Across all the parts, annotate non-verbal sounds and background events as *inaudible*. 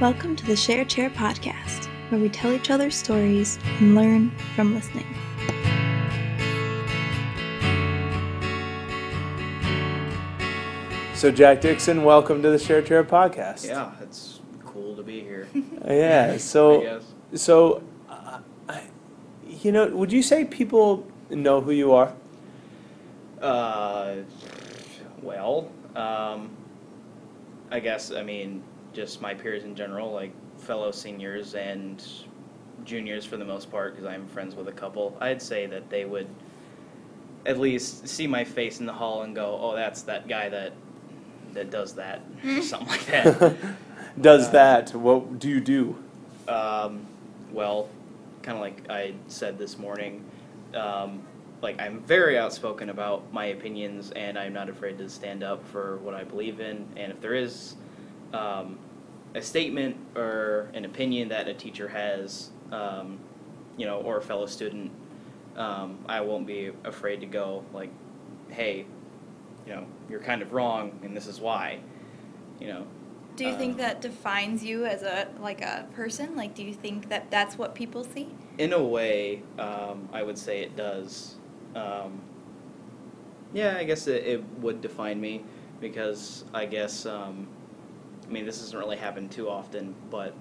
Welcome to the Share Chair podcast, where we tell each other stories and learn from listening. So, Jack Dixon, welcome to the Share Chair podcast. Yeah, it's cool to be here. *laughs* Yeah. So, guess. so, uh, I- you know, would you say people know who you are? Uh, well, um, I guess I mean just my peers in general, like fellow seniors and juniors for the most part, because I'm friends with a couple. I'd say that they would at least see my face in the hall and go, "Oh, that's that guy that that does that," *laughs* or something like that. *laughs* Does Uh, that? What do you do? Um, well, kind of like I said this morning, um, like I'm very outspoken about my opinions, and I'm not afraid to stand up for what I believe in. And if there is um, a statement or an opinion that a teacher has, um, you know, or a fellow student, um, I won't be afraid to go like, "Hey, you know, you're kind of wrong, and this is why." You know, Do you think Um, that defines you as a like a person? Like, do you think that that's what people see? In a way, um, I would say it does. Um, yeah, I guess it, it would define me because I guess, um, I mean, this doesn't really happen too often, but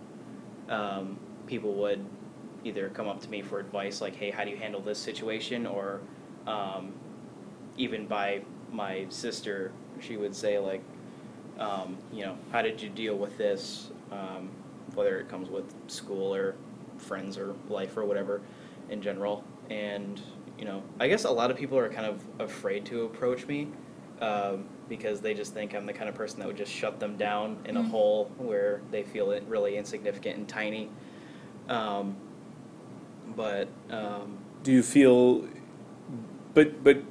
um, people would either come up to me for advice, like, hey, how do you handle this situation? Or um, even by my sister, she would say, like, um, you know, how did you deal with this? Um, whether it comes with school or friends or life or whatever in general. And, you know, I guess a lot of people are kind of afraid to approach me um, because they just think I'm the kind of person that would just shut them down in a Mm. hole where they feel it really insignificant and tiny. Um, but, um, Do you feel? But but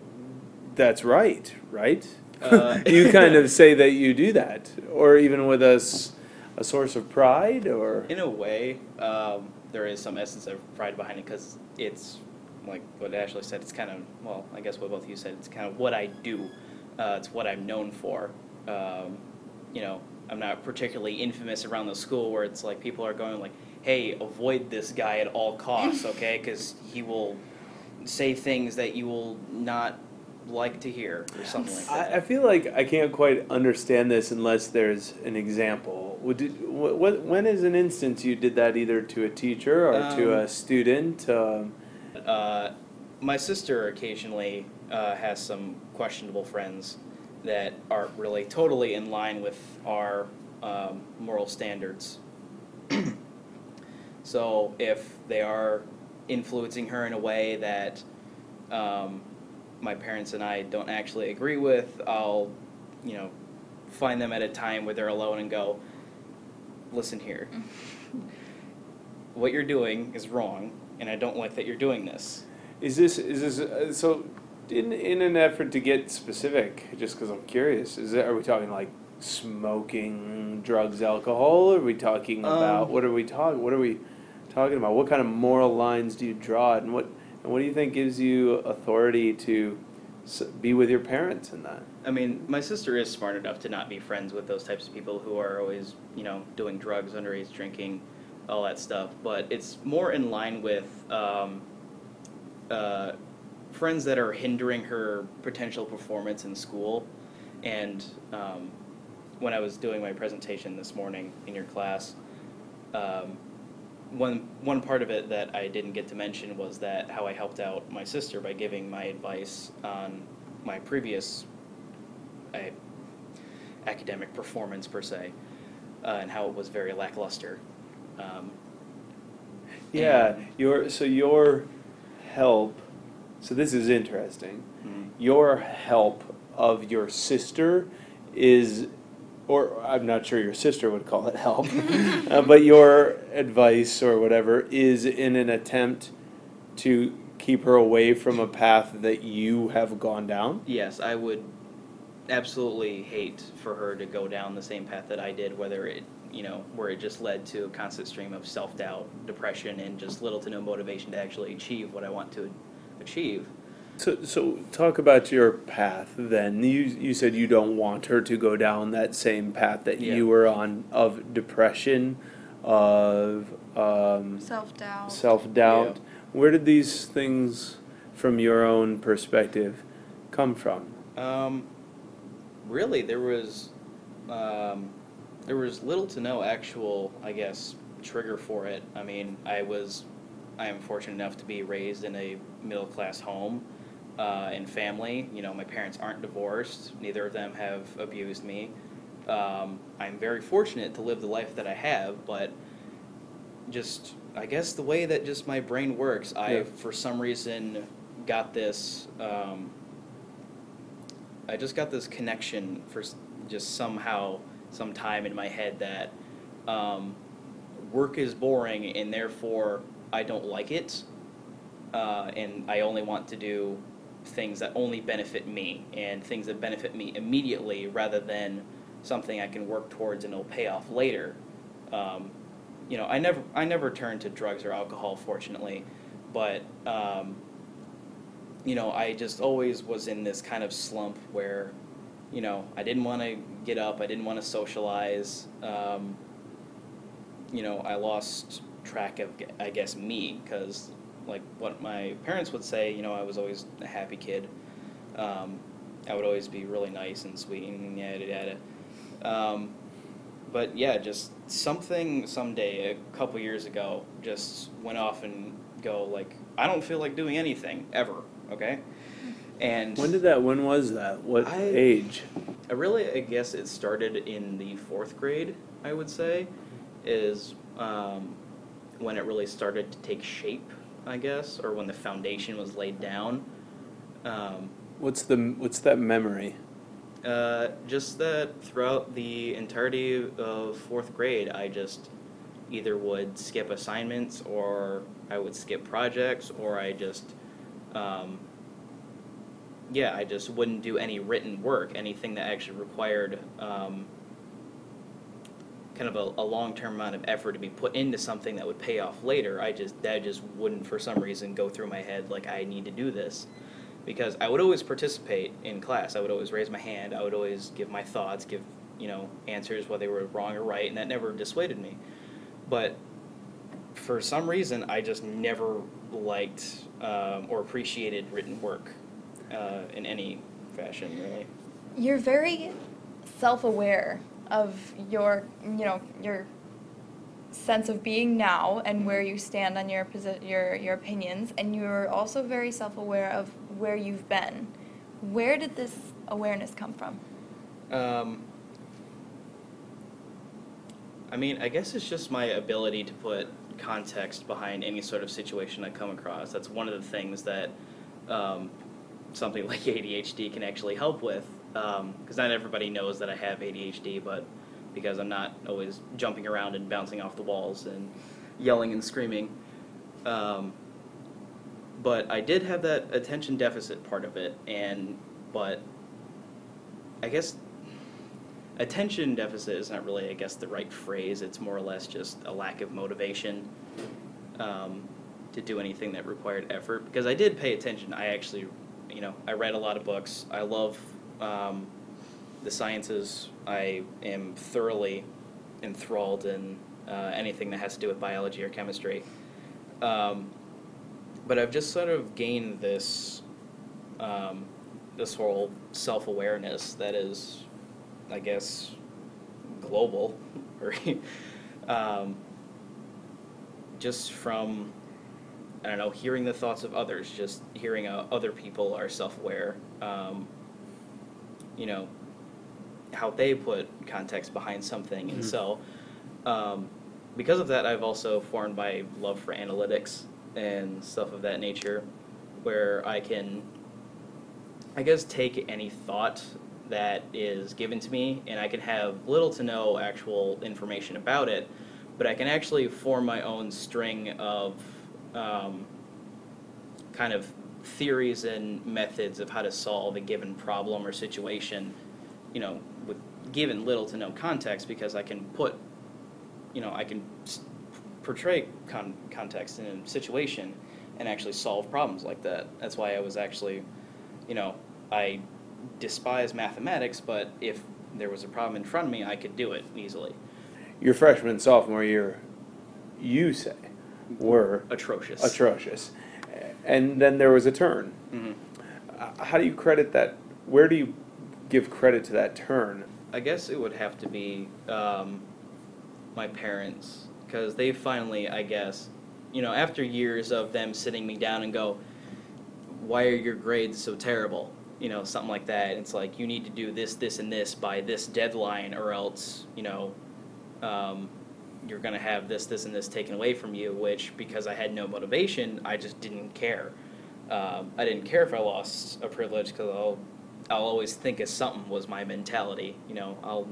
that's right, right? Uh, *laughs* you kind of *laughs* say that you do that, or even with us, a source of pride, or in a way, um, there is some essence of pride behind it because it's like what Ashley said. It's kind of well, I guess what both of you said. It's kind of what I do. Uh, it's what I'm known for. Um, you know, I'm not particularly infamous around the school where it's like people are going like, "Hey, avoid this guy at all costs," *laughs* okay? Because he will say things that you will not like to hear or something like that. I, I feel like I can't quite understand this unless there's an example. Would you, what, what, when is an instance you did that either to a teacher or to Um, a student? Um, Uh, my sister occasionally uh, has some questionable friends that aren't really totally in line with our um, moral standards. *clears throat* so if they are influencing her in a way that um, my parents and I don't actually agree with, I'll, you know, find them at a time where they're alone and go, listen here. *laughs* What you're doing is wrong, and I don't like that you're doing this. is this is this uh, so? In in an effort to get specific, just because I'm curious, is it, are we talking like smoking, drugs, alcohol? Are we talking about Um, what are we talking? What are we talking about? What kind of moral lines do you draw, and what and what do you think gives you authority to be with your parents in that? I mean, my sister is smart enough to not be friends with those types of people who are always, you know, doing drugs, underage drinking, all that stuff. But it's more in line with um, uh, friends that are hindering her potential performance in school. And um, when I was doing my presentation this morning in your class, um, one one part of it that I didn't get to mention was that how I helped out my sister by giving my advice on my previous uh, academic performance per se, uh, and how it was very lackluster. Um, Yeah, your so your help. So this is interesting. mm, Your help of your sister is, or I'm not sure your sister would call it help, *laughs* uh, but your advice or whatever is in an attempt to keep her away from a path that you have gone down. yes, I would absolutely hate for her to go down the same path that I did, whether it you know where it just led to a constant stream of self doubt, depression, and just little to no motivation to actually achieve what I want to achieve. So, so talk about your path then. You, you said you don't want her to go down that same path that Yeah. you were on of depression. of um, Self doubt. self doubt. Where did these things, from your own perspective, come from? Um, really, there was um, there was little to no actual, I guess, trigger for it. I mean, I was I am fortunate enough to be raised in a middle class home uh, and family. You know, my parents aren't divorced. Neither of them have abused me. Um, I'm very fortunate to live the life that I have, but just I guess the way that just my brain works, I Yeah. for some reason got this. Um, I just got this connection for just somehow, some time in my head that um, work is boring and therefore I don't like it, uh, and I only want to do things that only benefit me and things that benefit me immediately rather than something I can work towards and it'll pay off later. Um, you know, I never I never turned to drugs or alcohol, fortunately, but um, you know, I just always was in this kind of slump where, you know, I didn't want to get up, I didn't want to socialize. Um, you know, I lost track of, I guess, me because, like, what my parents would say, you know, I was always a happy kid. Um, I would always be really nice and sweet and yada yada. Um, but yeah, just something someday, a couple years ago, just went off and go like, I don't feel like doing anything ever. Okay, and When did that? When was that? What I- age? I really, I guess it started in the fourth grade. I would say, is um, when it really started to take shape. I guess, or when the foundation was laid down. Um, What's the What's that memory? uh, just that throughout the entirety of fourth grade, I just either would skip assignments or I would skip projects or I just, um, yeah, I just wouldn't do any written work, anything that actually required um, kind of a, a long-term amount of effort to be put into something that would pay off later. I just that just wouldn't for some reason go through my head like I need to do this because I would always participate in class. I would always raise my hand. I would always give my thoughts, give you know answers whether they were wrong or right, and that never dissuaded me. But for some reason, I just never liked um, or appreciated written work uh, in any fashion, really. You're very self-aware of your, you know, your sense of being now and where you stand on your posi- your your opinions, and you're also very self-aware of where you've been. Where did this awareness come from? Um, I mean, I guess it's just my ability to put context behind any sort of situation I come across. That's one of the things that um, something *laughs* like ADHD can actually help with. Because not everybody knows that I have ADHD, but because I'm not always jumping around and bouncing off the walls and yelling and screaming. Um, but I did have that attention deficit part of it, and but I guess attention deficit is not really, I guess, the right phrase. It's more or less just a lack of motivation um, to do anything that required effort. Because I did pay attention. I actually, you know, I read a lot of books. I love um, the sciences. I am thoroughly enthralled in uh, anything that has to do with biology or chemistry. Um, but I've just sort of gained this um, this whole self awareness that is, I guess, global, *laughs* or um, just from I don't know hearing the thoughts of others, just hearing uh, other people are self aware. Um, you know how they put context behind something, and Mhm. so um, because of that, I've also formed my love for analytics and stuff of that nature, where I can, I guess, take any thought that is given to me, and I can have little to no actual information about it, but I can actually form my own string of um, kind of theories and methods of how to solve a given problem or situation, you know, with given little to no context, because I can put you know, I can s- portray con- context in a situation and actually solve problems like that. That's why I was actually, you know, I despise mathematics, but if there was a problem in front of me, I could do it easily. Your freshman and sophomore year you say were Atrocious. atrocious. And then there was a turn. hmm Uh, How do you credit that? Where do you give credit to that turn? I guess it would have to be um, my parents because they finally, I guess, you know, after years of them sitting me down and go, "Why are your grades so terrible?" You know, something like that. It's like you need to do this, this, and this by this deadline, or else, you know, um, you're gonna have this, this, and this taken away from you. Which, because I had no motivation, I just didn't care. Um, I didn't care if I lost a privilege because I'll, I'll always think of something was my mentality. You know, I'll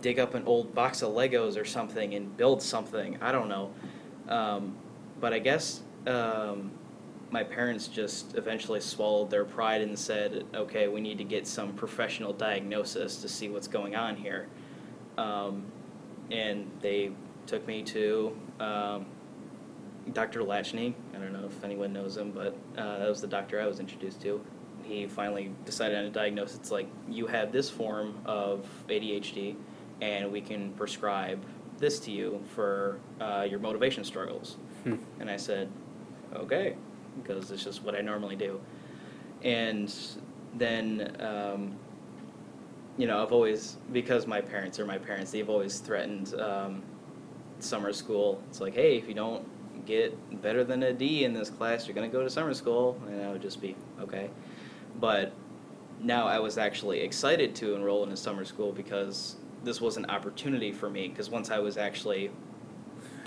dig up an old box of Legos or something and build something. I don't know. Um, but I guess um, my parents just eventually swallowed their pride and said, okay, we need to get some professional diagnosis to see what's going on here. Um, and they took me to um, Dr. Latchney. I don't know if anyone knows him, but uh, that was the doctor I was introduced to. He finally decided on a diagnosis. It's like, you have this form of ADHD, and we can prescribe this to you for uh, your motivation struggles. Hmm. And I said, okay, because it's just what I normally do. And then, um, you know, I've always, because my parents are my parents, they've always threatened um, summer school. It's like, hey, if you don't get better than a D in this class, you're going to go to summer school. And I would just be, okay. But now I was actually excited to enroll in a summer school because this was an opportunity for me. Because once I was actually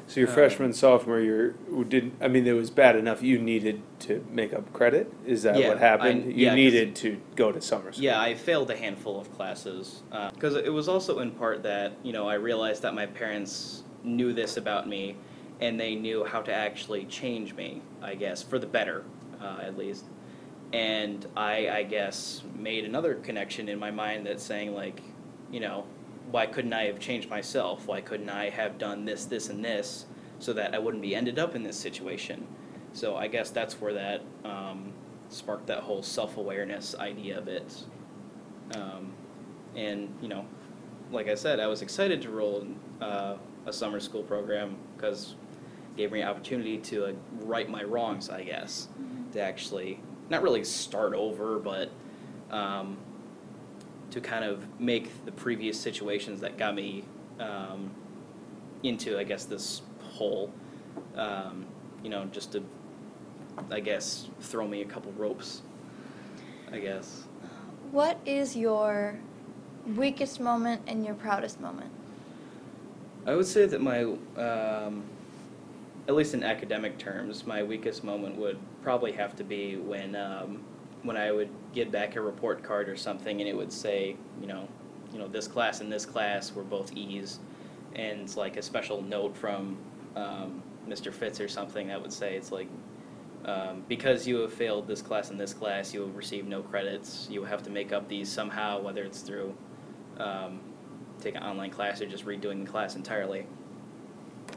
So your Um, freshman, sophomore year didn't. I mean, it was bad enough. You needed to make up credit. Is that Yeah, what happened? I- you yeah, 'cause- needed to go to summer school. Yeah, I failed a handful of classes because it was also in part that you know I realized that my parents knew this about me, and they knew how to actually change me. I guess for the better, uh, at least. And I, I guess, made another connection in my mind that saying like, you know, why couldn't I have changed myself? Why couldn't I have done this, this, and this, so that I wouldn't be ended up in this situation? So I guess that's where that um, sparked that whole self-awareness idea of it. Um, and you know, like I said, I was excited to roll in uh, a summer school program because it gave me an opportunity to like, right my wrongs, I guess, to actually not really start over, but um, to kind of make the previous situations that got me um, into, I guess, this hole. Um, you know, just to, I guess, throw me a couple ropes. I guess. What is your weakest moment and your proudest moment? I would say that my, um, at least in academic terms, my weakest moment would probably have to be when um, when I would get back a report card or something, and it would say, you know, you know, this class and this class were both E's, and it's like a special note from um, Mr. Fitz or something that would say it's like. Um, because you have failed this class and this class, you will receive no credits. You will have to make up these somehow, whether it's through um, take an online class or just redoing the class entirely.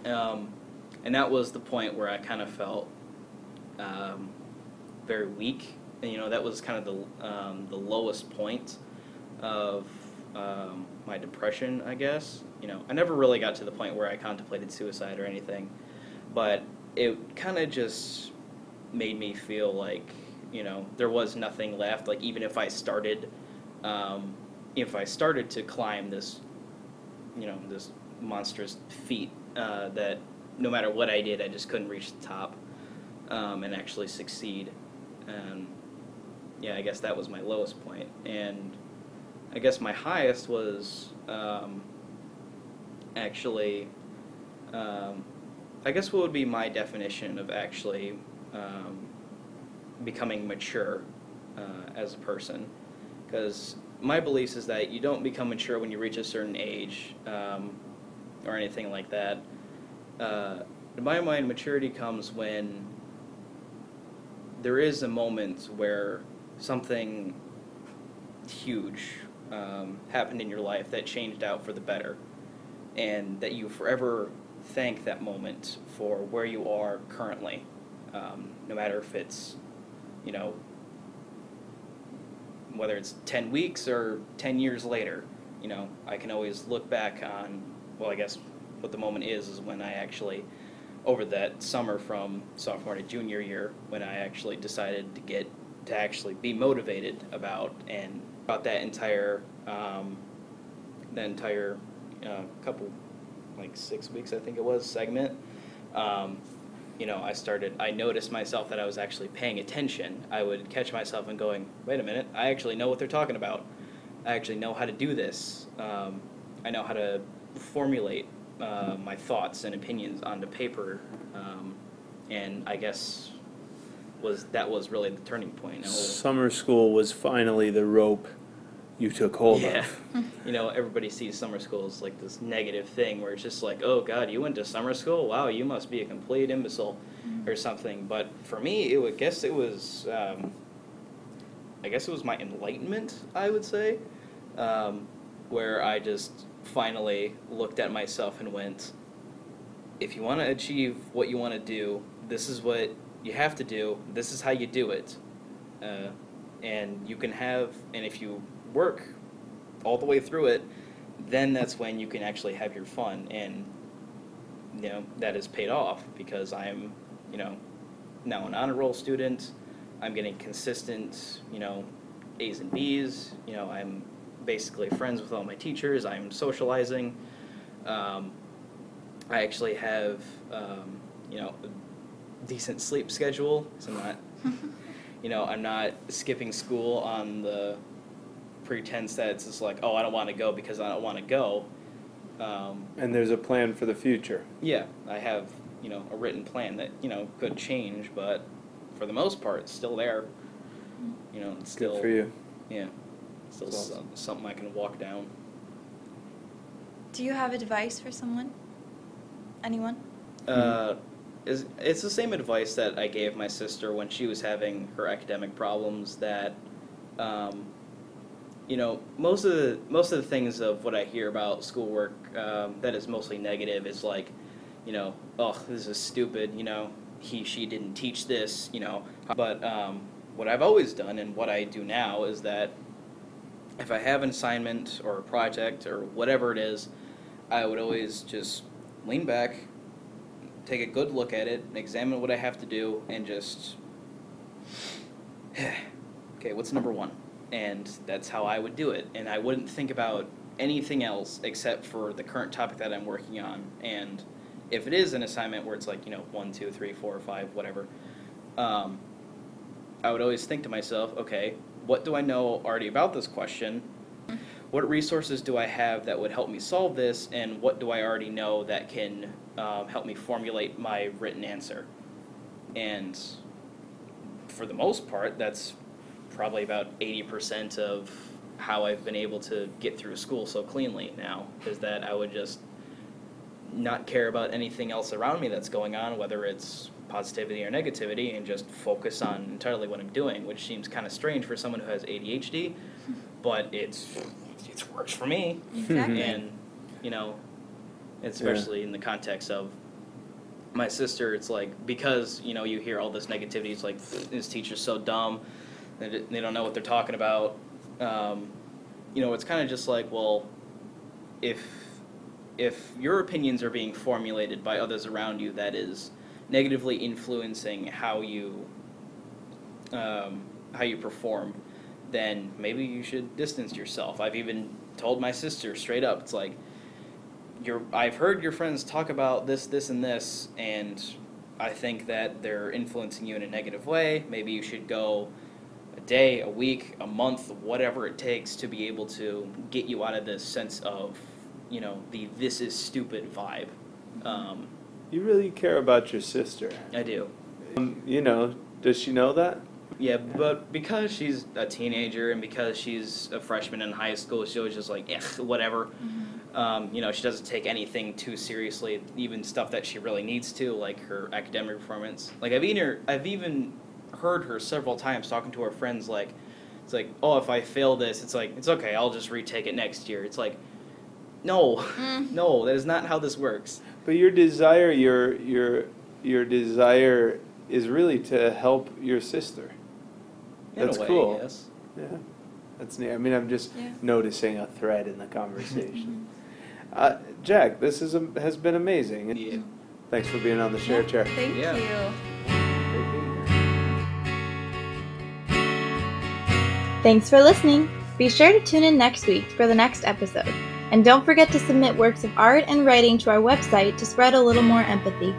Um, and that was the point where I kind of felt um, very weak. You know, that was kind of the um, the lowest point of um, my depression, I guess. You know, I never really got to the point where I contemplated suicide or anything, but it kind of just made me feel like you know there was nothing left. Like even if I started, um, if I started to climb this, you know, this monstrous feat uh, that no matter what I did, I just couldn't reach the top um, and actually succeed. And yeah, I guess that was my lowest point. And I guess my highest was um, actually, um, I guess what would be my definition of actually um, becoming mature uh, as a person. Because my beliefs is that you don't become mature when you reach a certain age um, or anything like that. Uh, in my mind, maturity comes when there is a moment where something huge um, happened in your life that changed out for the better, and that you forever thank that moment for where you are currently, um, no matter if it's, you know, whether it's 10 weeks or 10 years later, you know, I can always look back on, well, I guess what the moment is is when I actually, over that summer from sophomore to junior year, when I actually decided to get to actually be motivated about and about that entire um, that entire uh, couple like six weeks I think it was segment. Um, you know, I started, I noticed myself that I was actually paying attention. I would catch myself and going, wait a minute, I actually know what they're talking about. I actually know how to do this. Um, I know how to formulate uh, my thoughts and opinions onto paper. Um, and I guess was that was really the turning point. Summer school was finally the rope you took hold yeah. of. *laughs* you know, everybody sees summer school as like this negative thing where it's just like, oh God, you went to summer school? Wow, you must be a complete imbecile or something. But for me, it would guess it was, um, I guess it was my enlightenment, I would say, um, where I just finally looked at myself and went, if you want to achieve what you want to do, this is what you have to do. This is how you do it. Uh, and you can have, and if you work all the way through it, then that's when you can actually have your fun. And, you know, that has paid off because I'm, you know, now an honor roll student. I'm getting consistent, you know, A's and B's. You know, I'm basically friends with all my teachers. I'm socializing. Um, I actually have, um, you know, decent sleep schedule. So I'm not, *laughs* you know, I'm not skipping school on the pretense that it's just like, oh, I don't want to go because I don't want to go. Um, And there's a plan for the future. yeah, I have, you know, a written plan that, you know, could change, but for the most part, it's still there. You know, it's still. Good for you. Yeah. Still That's some, something I can walk down. Do you have advice for someone? Anyone? Uh, is it's the same advice that I gave my sister when she was having her academic problems. That, um, you know, most of the most of the things of what I hear about schoolwork um, that is mostly negative is like, you know, oh, this is stupid. You know, he she didn't teach this. You know, but um, what I've always done and what I do now is that if I have an assignment or a project or whatever it is, I would always just lean back, take a good look at it, examine what I have to do, and just, *sighs* okay, what's number one? And that's how I would do it. And I wouldn't think about anything else except for the current topic that I'm working on. And if it is an assignment where it's like, you know, one, two, three, four, five, whatever, um, I would always think to myself, okay, what do I know already about this question? What resources do I have that would help me solve this? And what do I already know that can um, help me formulate my written answer? And for the most part, that's probably about 80% of how I've been able to get through school so cleanly now, is that I would just not care about anything else around me that's going on, whether it's positivity or negativity, and just focus on entirely what I'm doing, which seems kind of strange for someone who has ADHD, but it's it works for me. Exactly. And you know, especially in the context of my sister, it's like because you know you hear all this negativity. It's like this teacher's so dumb, they d- they don't know what they're talking about. Um, you know, it's kind of just like well, if if your opinions are being formulated by others around you, that is negatively influencing how you um, how you perform, then maybe you should distance yourself. I've even told my sister straight up, it's like, your I've heard your friends talk about this, this, and this, and I think that they're influencing you in a negative way. Maybe you should go a day, a week, a month, whatever it takes to be able to get you out of this sense of, you know, the this is stupid vibe. Um, You really care about your sister. I do. Um, you know, does she know that? Yeah, but because she's a teenager and because she's a freshman in high school, she was just like, eh, whatever. Um, you know, she doesn't take anything too seriously, even stuff that she really needs to, like her academic performance. Like I've even I've even heard her several times talking to her friends, like, it's like, oh, if I fail this, it's like it's okay, I'll just retake it next year. It's like, no, Mm. *laughs* no, that is not how this works. But your desire, your your your desire is really to help your sister. In That's a way, cool. yes. Yeah, that's neat. I mean, I'm just Yeah. noticing a thread in the conversation. Uh, Jack, this is a, has been amazing. Yeah. Thanks for being on the share chair. Thank Yeah. you. Thanks for listening. Be sure to tune in next week for the next episode. And don't forget to submit works of art and writing to our website to spread a little more empathy.